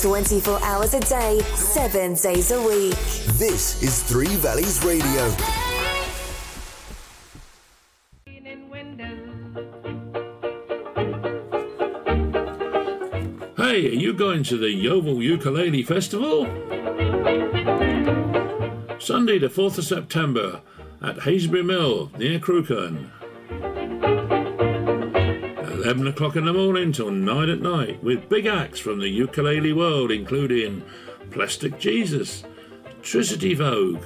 24 hours a day, 7 days a week. This is Three Valleys Radio. Hey, are you going to the Yeovil Ukulele Festival? Sunday, the 4th of September at Haselbury Mill near Crewkerne. 11 o'clock in the morning till 9 at night with big acts from the ukulele world, including Plastic Jesus, Tricity Vogue,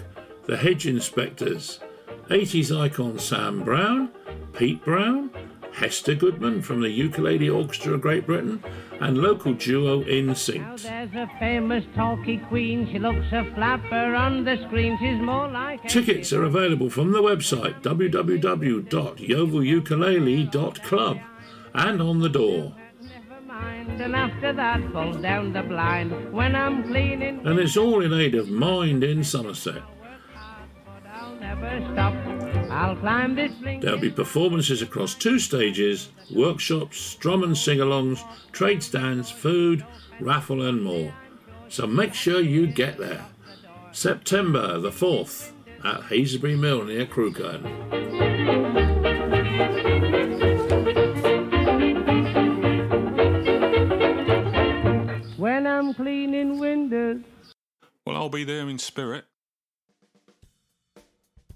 The Hedge Inspectors, 80s icon Sam Brown, Pete Brown, Hester Goodman from the Ukulele Orchestra of Great Britain, and local duo InSync. There's a famous talky queen. She looks a flapper on the screen. She's more like. Tickets are available from the website www.yeovilukulele.club and on the door. And after that, pull down the blind when I'm cleaning. And it's all in aid of Mind in Somerset. I'll never stop. I'll climb this thing. There'll be performances across two stages, workshops, drum and sing alongs, trade stands, food, raffle, and more. So make sure you get there. September the 4th at Haselbury Mill near Crewkerne. Cleaning windows. Well, I'll be there in spirit.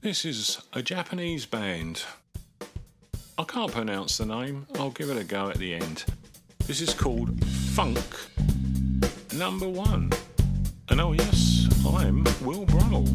This is a Japanese band. I can't pronounce the name, I'll give it a go at the end. This is called Funk Number One. And oh, yes, I'm Will Brummel.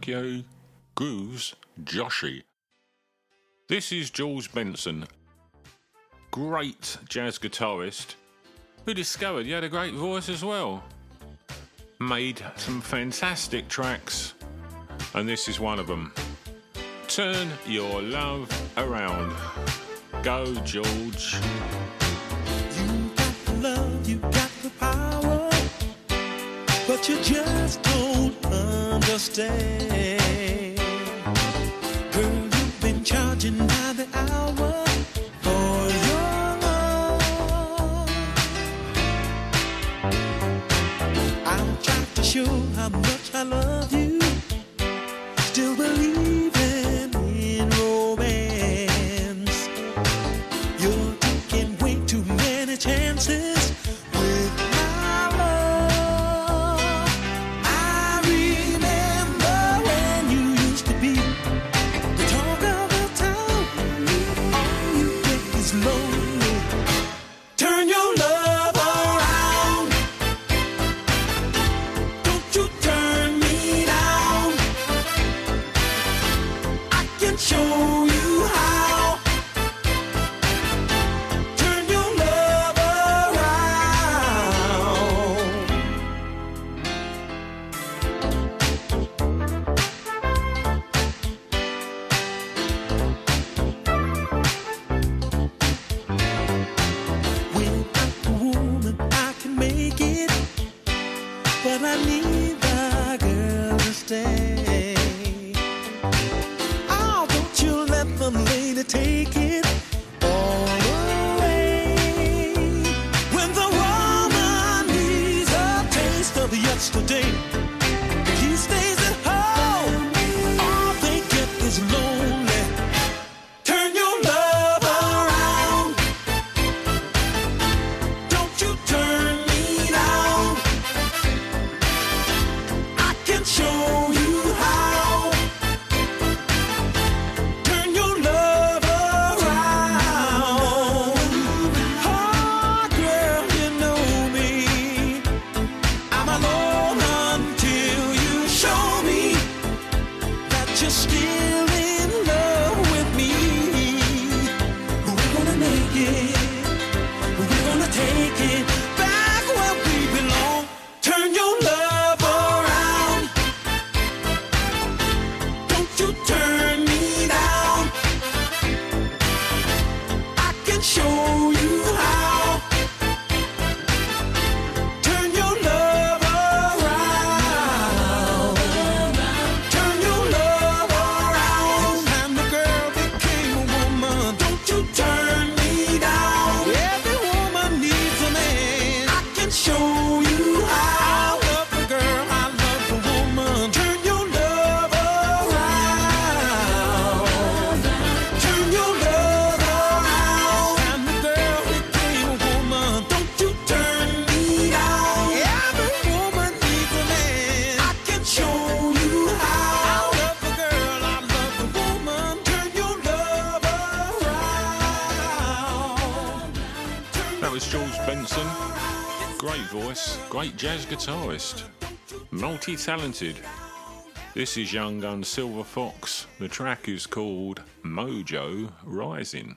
Tokyo Grooves Joshi. This is George Benson, great jazz guitarist who discovered he had a great voice as well. Made some fantastic tracks, and this is one of them. Turn your love around. Go, George. You got the love, you got the power, but you just don't just stay. Girl, you've been charging by the hour for your love. I'll try to show how much I love you. make it. We're gonna take it. pretty talented. This is Young Gun Silver Fox. The track is called Mojo Rising.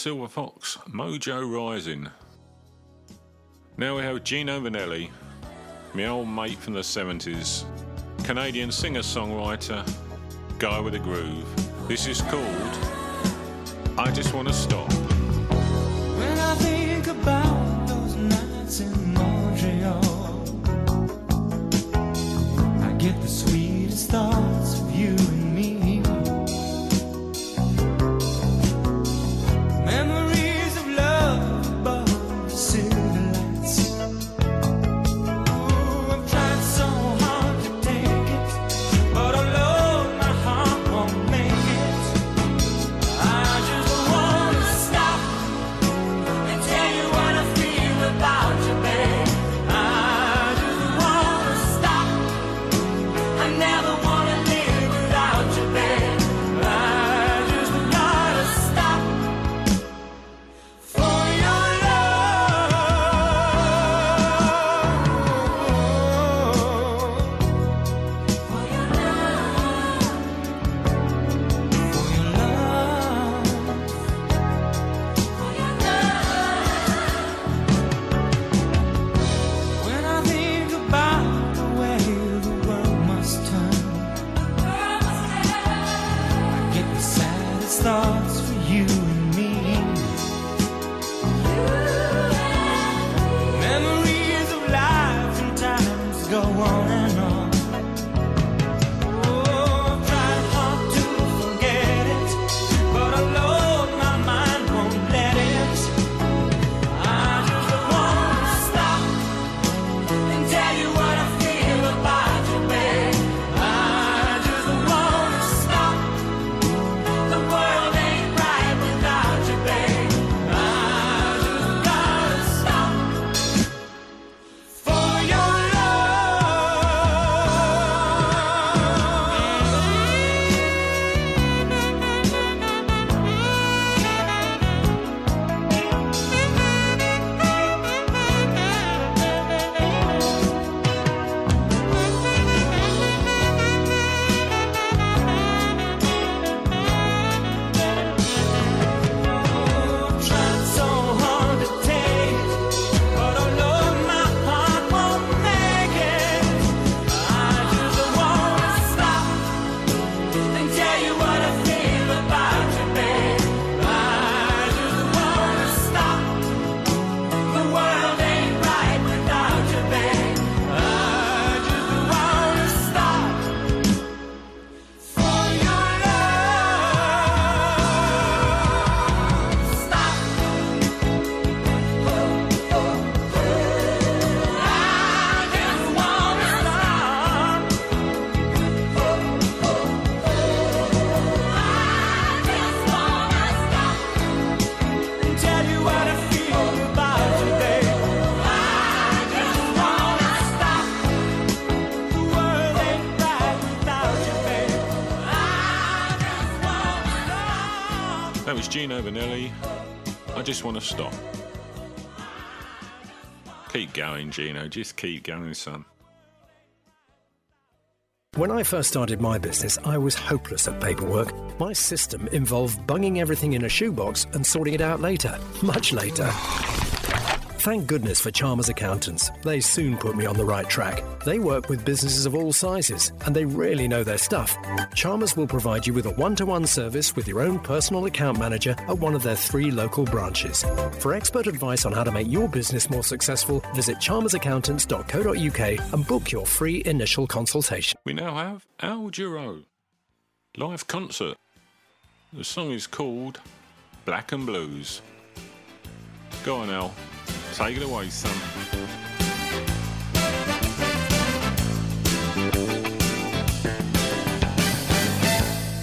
Silver Fox, Mojo Rising. Now we have Gino Vannelli, my old mate from the 70s, Canadian singer songwriter, guy with a groove. This is called I Just Wanna Stop. Just want to stop. Keep going, Gino. Just keep going, son. When I first started my business, I was hopeless at paperwork. My system involved bunging everything in a shoebox and sorting it out later, much later. Thank goodness for Chalmers Accountants. They soon put me on the right track. They work with businesses of all sizes, and they really know their stuff. Chalmers will provide you with a one to one service with your own personal account manager at one of their three local branches. For expert advice on how to make your business more successful, visit chalmersaccountants.co.uk and book your free initial consultation. We now have Al Jarreau. Live concert. The song is called Black and Blues. Go on, Al. Take it away, son.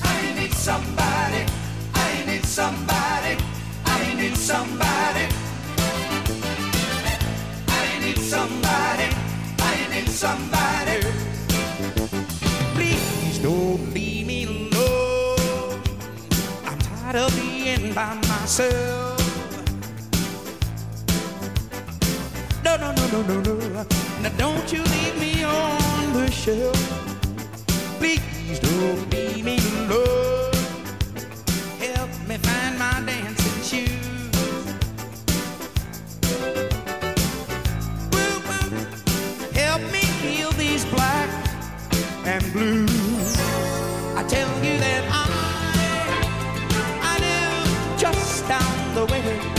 I need somebody. I need somebody. I need somebody. I need somebody. I need somebody. Please don't leave me alone. I'm tired of being by myself. no, no, no, no, no. Now don't you leave me on the shelf. Please don't leave me alone. Help me find my dancing shoes. Help me heal these black and blue. I tell you that I, I live just down the way.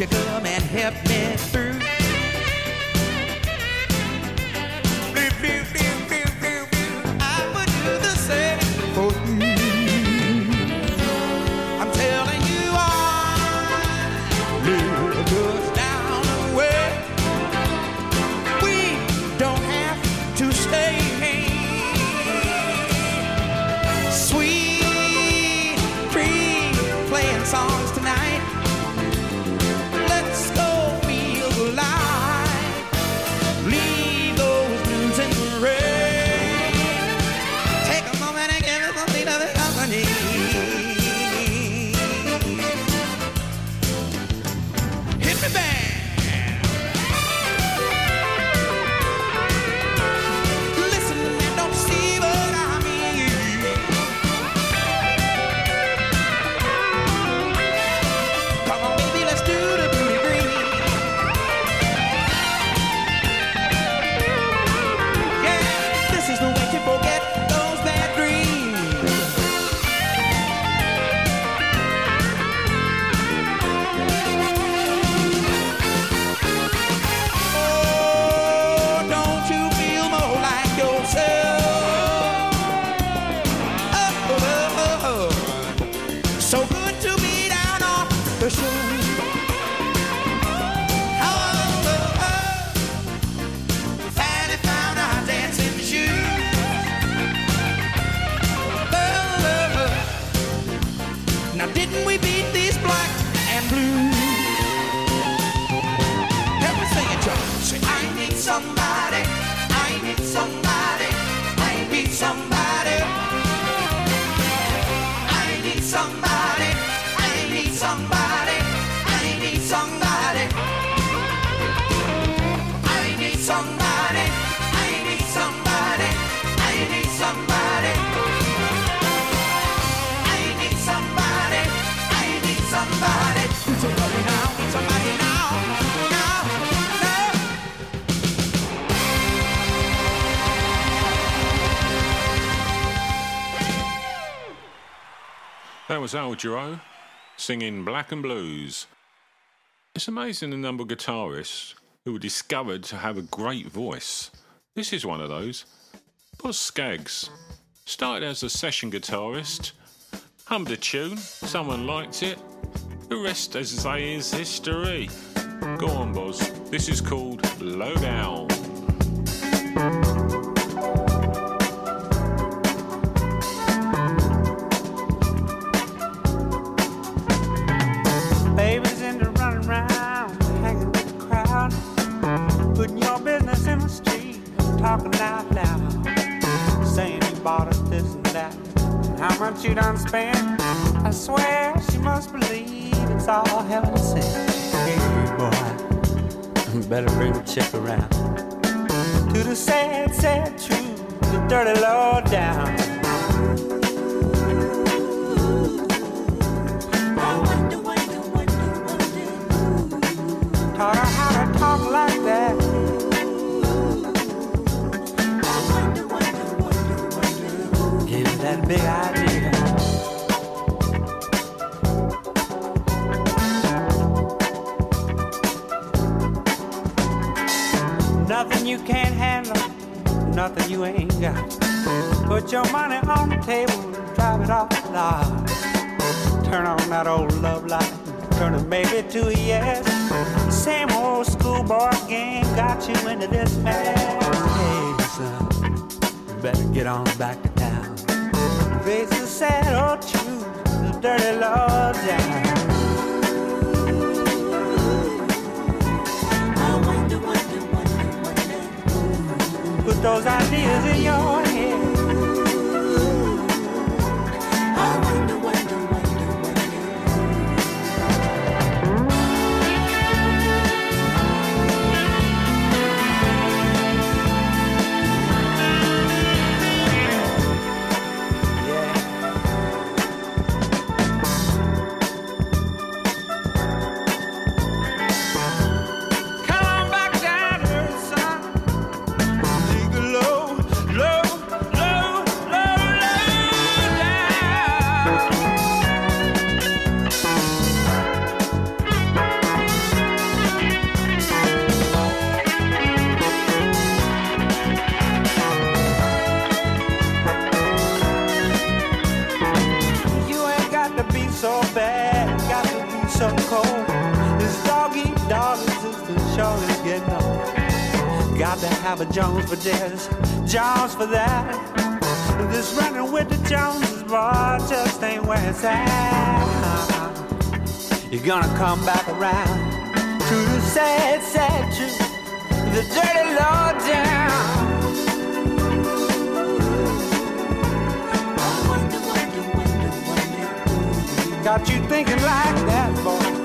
You come and help me That was Al Jarreau singing Black and Blues. It's amazing the number of guitarists who were discovered to have a great voice. This is one of those. Boz Scaggs started as a session guitarist, hummed a tune, someone liked it. The rest, as say, is history. Go on, Boz. This is called Low talking loud, saying you bought us this and that, and how much you done spent. I swear she must believe it's all heaven sent. Hey boy, better bring the chick around to the sad, sad truth, the dirty low down. Taught her big idea. Nothing you can't handle, nothing you ain't got. Put your money on the table, drive it off. Turn on that old love light, turn maybe to a yes. Same old schoolboy game got you into this mess. Hey, son. Better get on back to. Face the sad old truth, the dirty law down. Put those ideas in your have a Jones for this, Jones for that. This running with the Joneses, boy, just ain't where it's at. You're gonna come back around to the sad, sad truth, the dirty law down. Got you thinking like that, boy.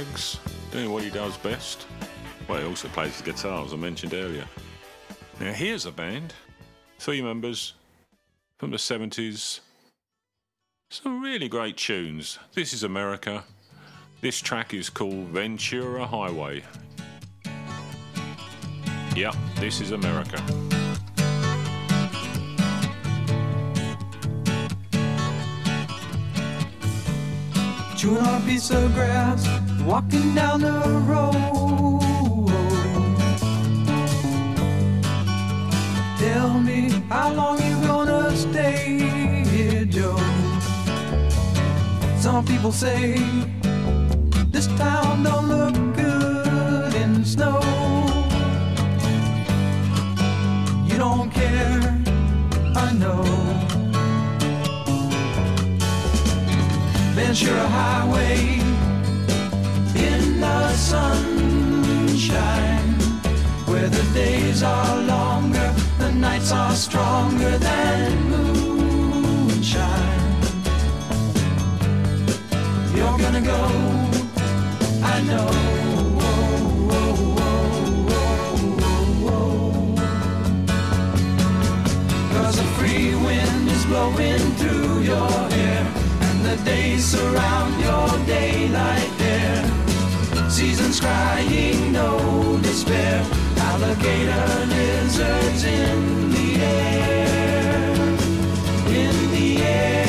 Scaggs doing what he does best. Well, he also plays the guitar, as I mentioned earlier. Now, here's a band, three members from the 70s. Some really great tunes. This is America. This track is called Ventura Highway. Yep, this is America. Chewing on a piece of grass, walking down the road. Tell me how long you gonna stay here, Joe? Some people say this town don't look good in snow. You don't care, I know. Ventura Highway the sunshine, where the days are longer, the nights are stronger than moonshine. You're gonna go, I know. Free wind is blowing through your hair, and the days surround your daylight. Seasons crying, no despair. Alligator lizards in the air. In the air.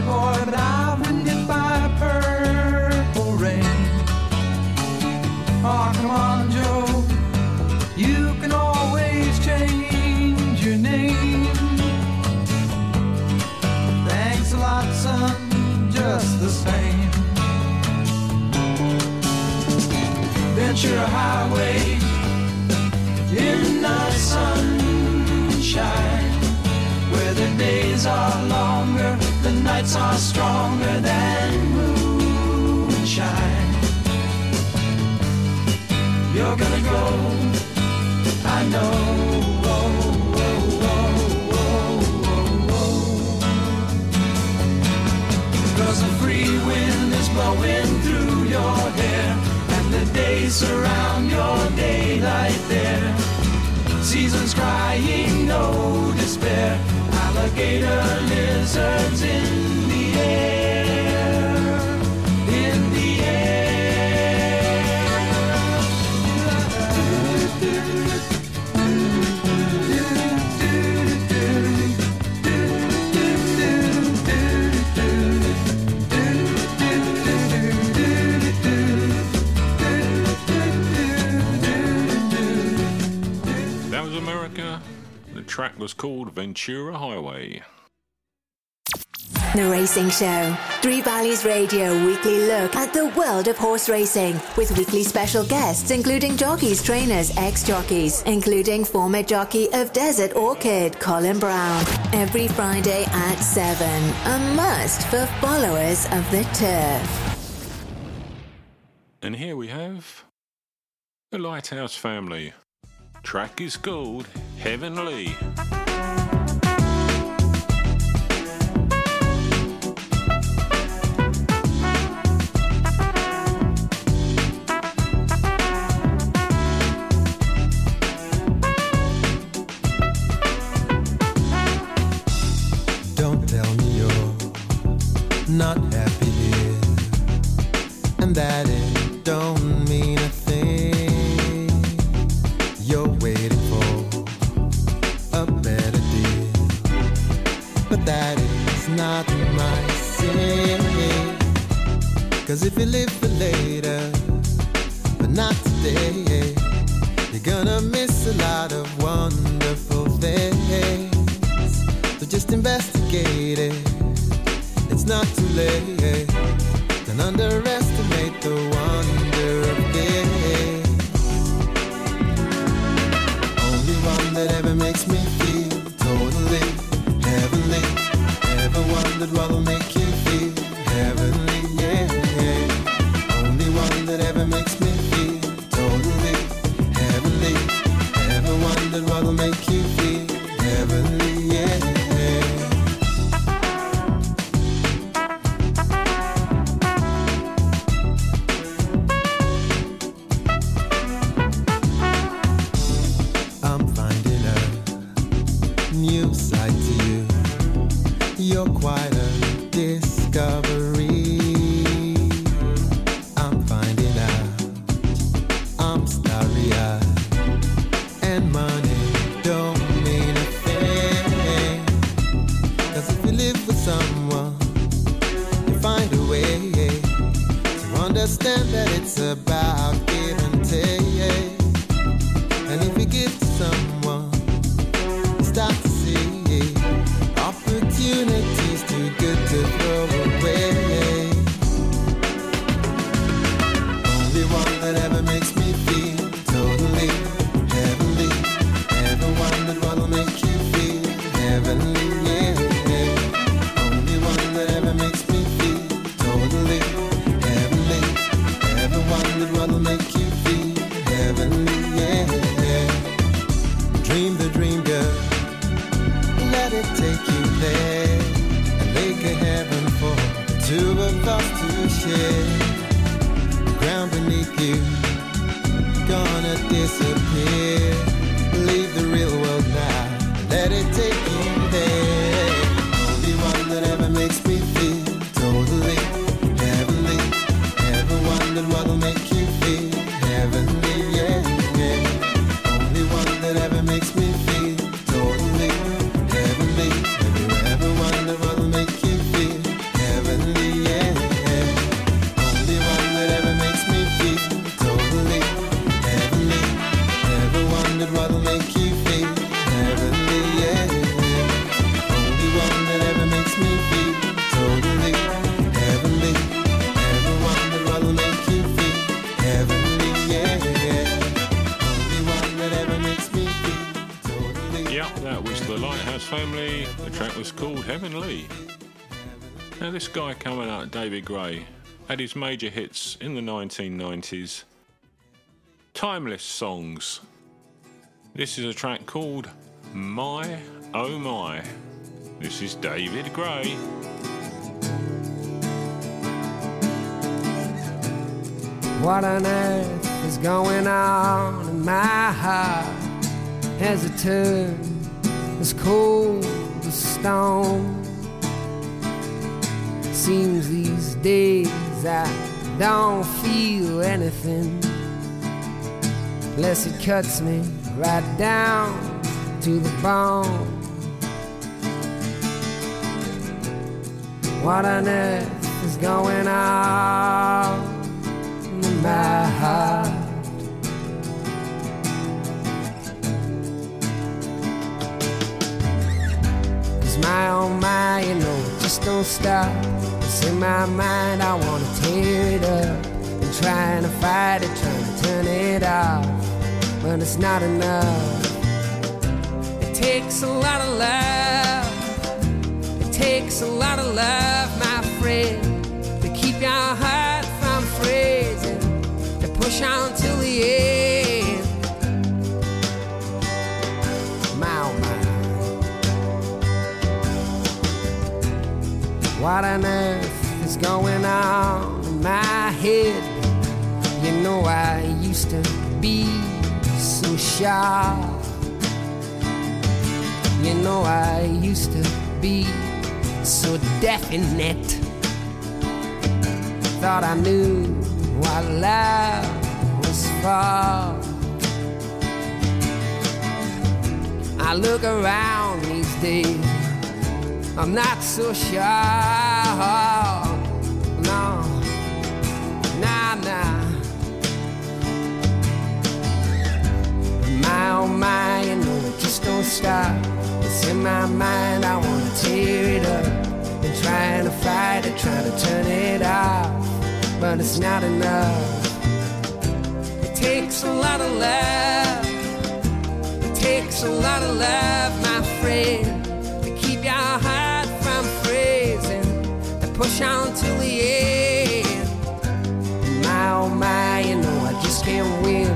Boy, nights are stronger than moonshine. You're gonna go, I know. Cause the free wind is blowing through your hair And the days surround your daylight there Seasons crying, no despair Alligator lizards in track was called Ventura Highway. The Racing Show. Three Valleys Radio weekly look at the world of horse racing with weekly special guests including jockeys, trainers, ex-jockeys, including former jockey of Desert Orchid, Colin Brown. Every Friday at 7. A must for followers of the turf. And here we have the Lighthouse family. Track is called Heavenly. Cause if you live for later, but not today, you're gonna miss a lot of wonderful things. So just investigate it. It's not too late. Don't underestimate understand that it's about give Now, this guy coming out, David Gray, had his major hits in the 1990s. Timeless songs. This is a track called My Oh My. This is David Gray. What on earth is going on in my heart? Has it turned as cold as stone? Seems these days I don't feel anything unless it cuts me right down to the bone. What on earth is going on in my heart? Cause my oh my, you know, just don't stop. It's in my mind, I wanna tear it up. And trying to fight it, trying to turn it off. But it's not enough. It takes a lot of love. It takes a lot of love, my friend, to keep your heart from freezing, to push on till the end. What on earth is going on in my head? You know I used to be so sharp. You know I used to be so definite. Thought I knew what love was for. I look around these days, I'm not so sure. No, nah, nah. My oh my, you know it just don't stop. It's in my mind, I wanna tear it up. Been trying to fight it, trying to turn it off, but it's not enough. It takes a lot of love. It takes a lot of love, my friend, push on till the end. My oh my, you know I just can't win.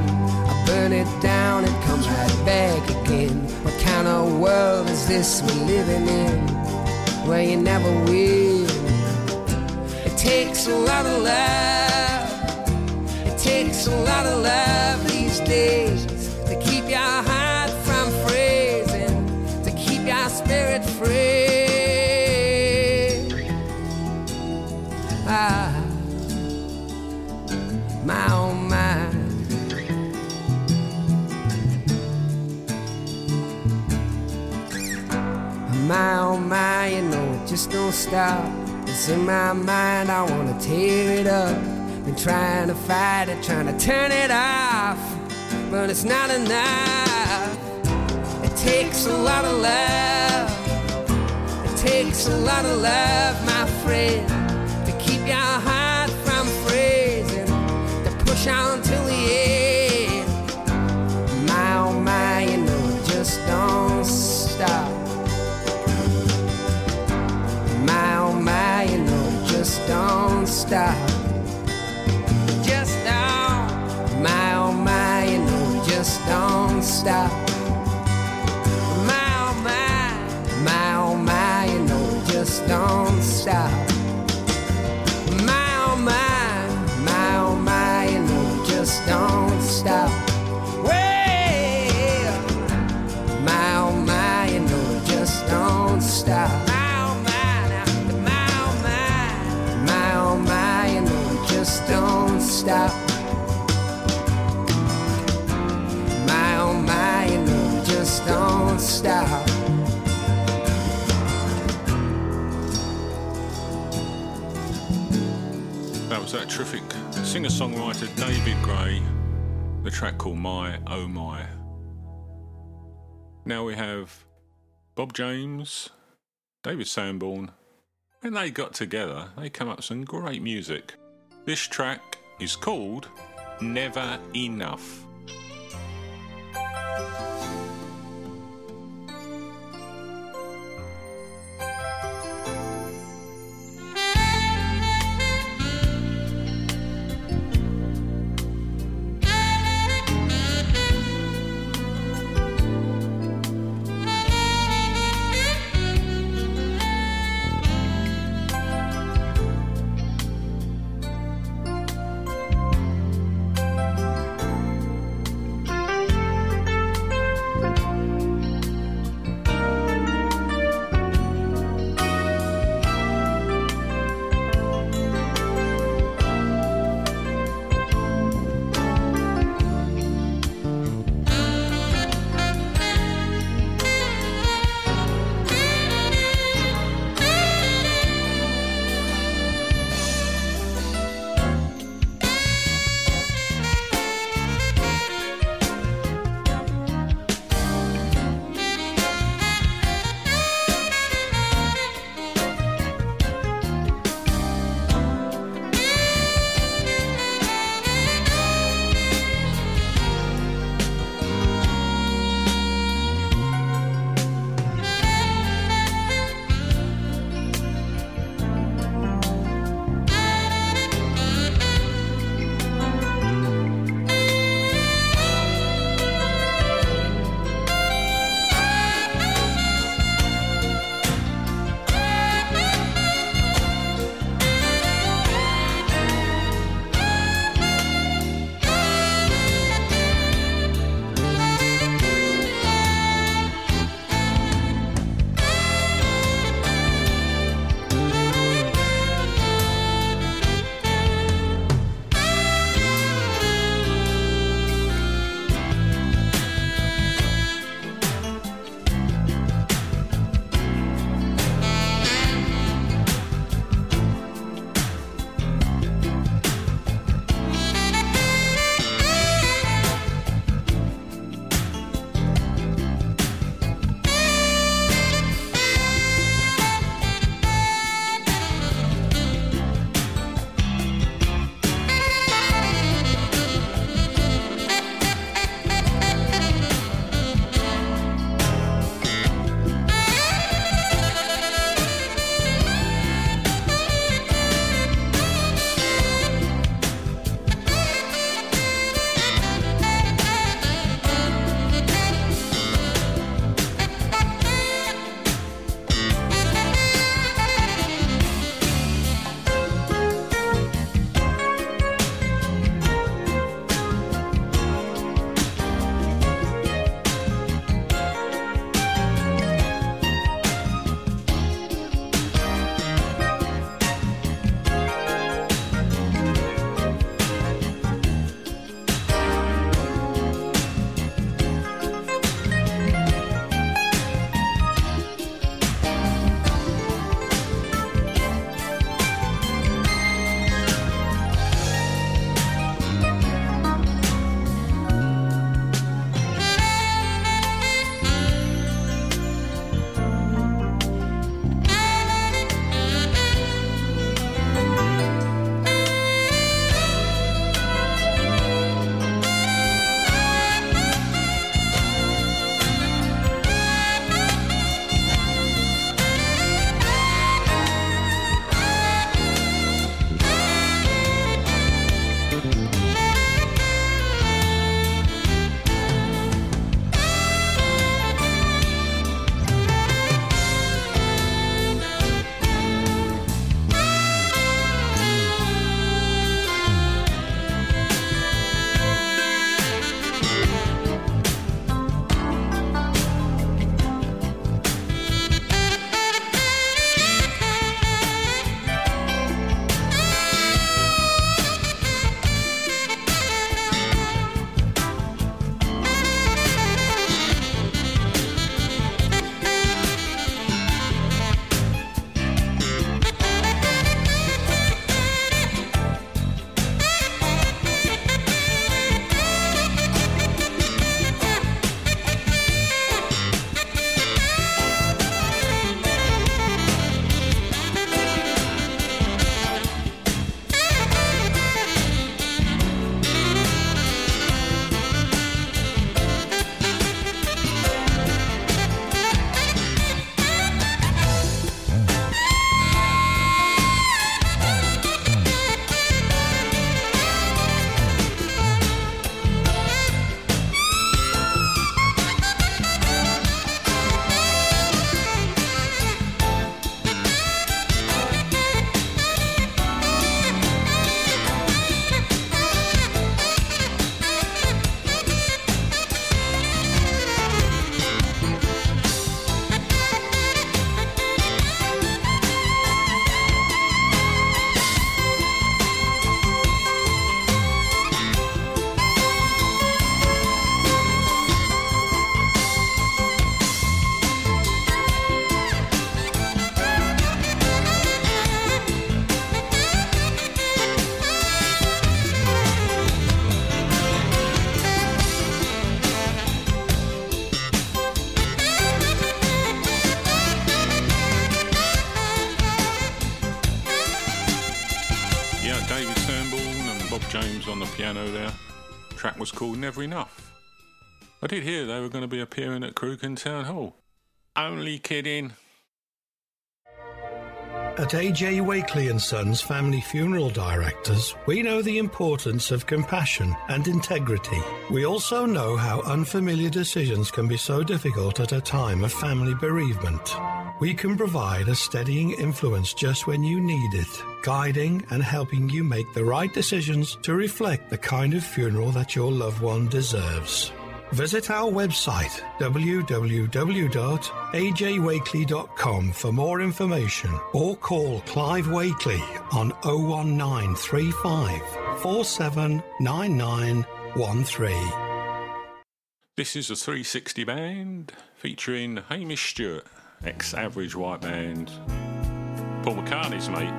I burn it down, it comes right back again. What kind of world is this we're living in? Where you never win. It takes a lot of love. It takes a lot of love these days to keep your heart from freezing, to keep your spirit free. My oh my, you know it just don't stop. It's in my mind, I wanna tear it up. Been trying to fight it, trying to turn it off, but it's not enough. It takes a lot of love. It takes a lot of love, my friend, to keep your heart from freezing, to push on till the end. My oh my, you know it just don't stop. Don't stop. Just don't. My oh my, you know it just don't stop. My oh my, my oh my, you know it just don't stop. Don't. That was that terrific singer songwriter David Gray, the track called My Oh My. Now we have Bob James, David Sanborn. and they got together, they come up with some great music. This track is called Never Enough. Was called Never Enough. I did hear they were going to be appearing at Crewkerne Town Hall. Only kidding. At AJ Wakely and Sons Family Funeral Directors, we know the importance of compassion and integrity. We also know how unfamiliar decisions can be so difficult at a time of family bereavement. We can provide a steadying influence just when you need it, guiding and helping you make the right decisions to reflect the kind of funeral that your loved one deserves. Visit our website www.ajwakely.com for more information or call Clive Wakely on 01935 479913. This is a 360 band featuring Hamish Stewart, ex Average White Band. Paul McCartney's mate.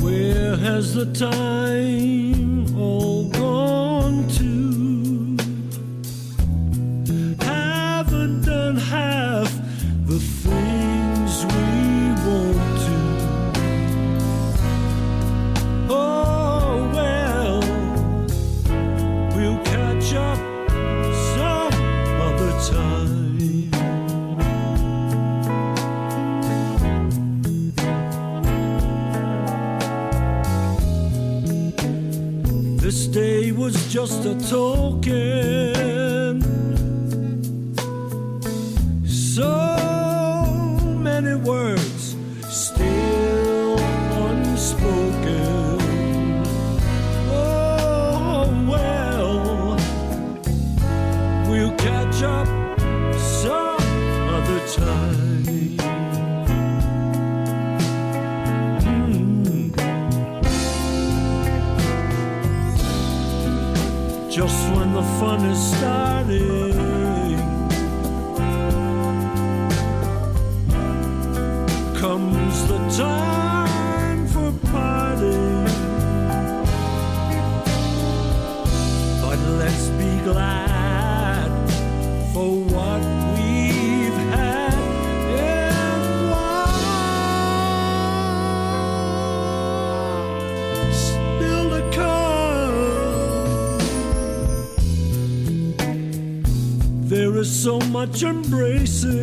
Where has the time just a token. Much embracing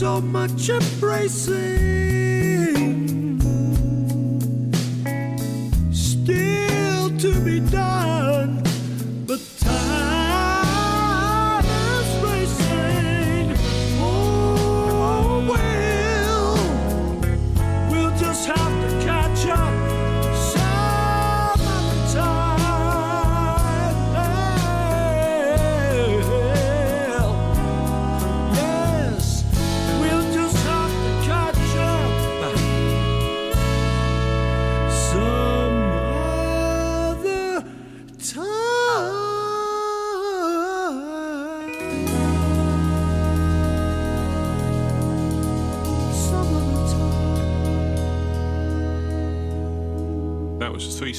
so much embracing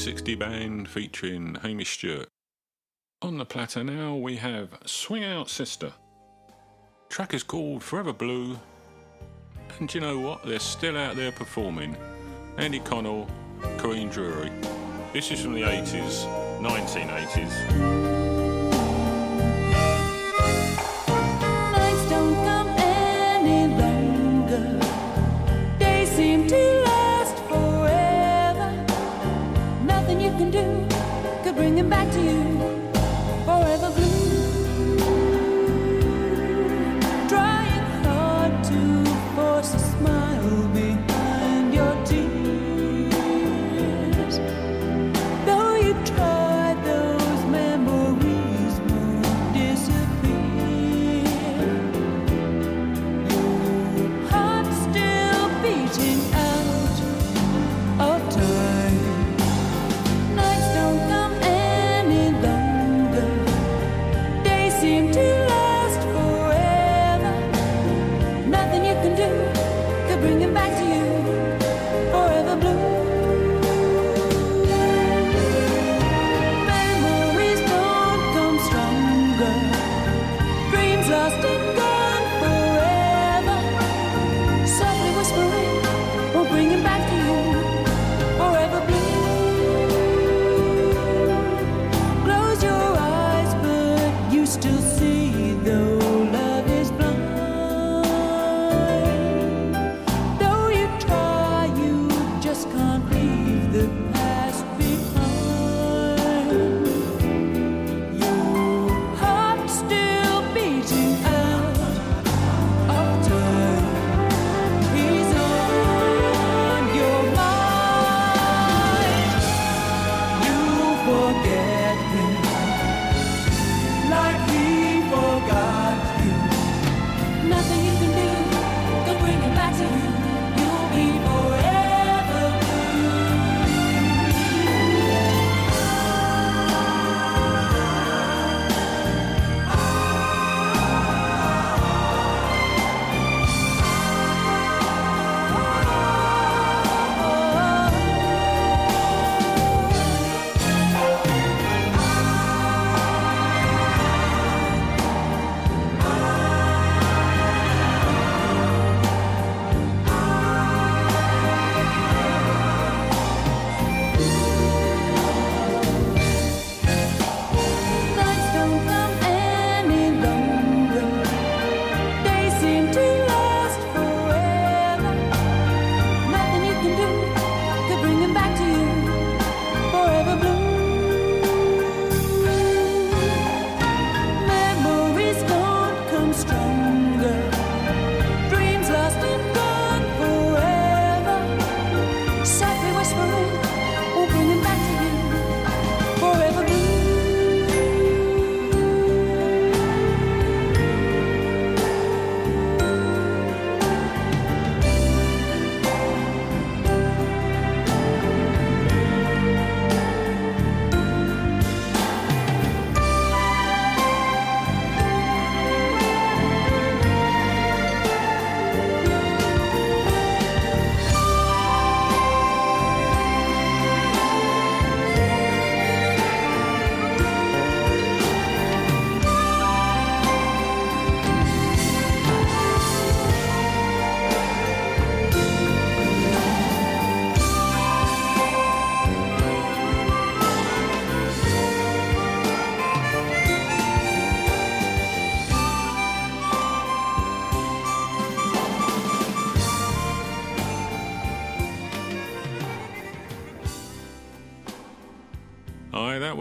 360 band featuring Hamish Stewart. On the platter now we have Swing Out Sister. Track is called Forever Blue, and you know what? They're still out there performing. Andy Connell, Corinne Drewery. This is from the 80s, 1980s.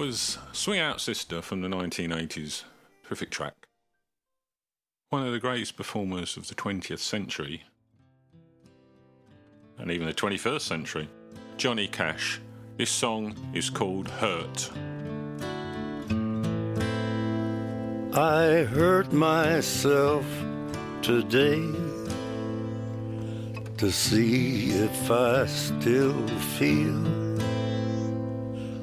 was Swing Out Sister from the 1980s. Terrific track. One of the greatest performers of the 20th century and even the 21st century, Johnny Cash. This song is called Hurt. I hurt myself today to see if I still feel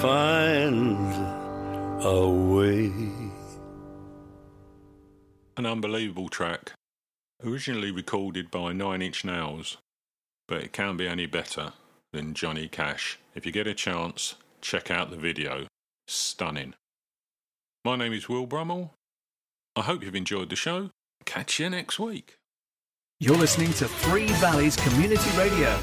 find a way. An unbelievable track. Originally recorded by Nine Inch Nails, but it can't be any better than Johnny Cash. If you get a chance, check out the video. Stunning. My name is Will Brummel. I hope you've enjoyed the show. Catch you next week. You're listening to Three Valleys Community Radio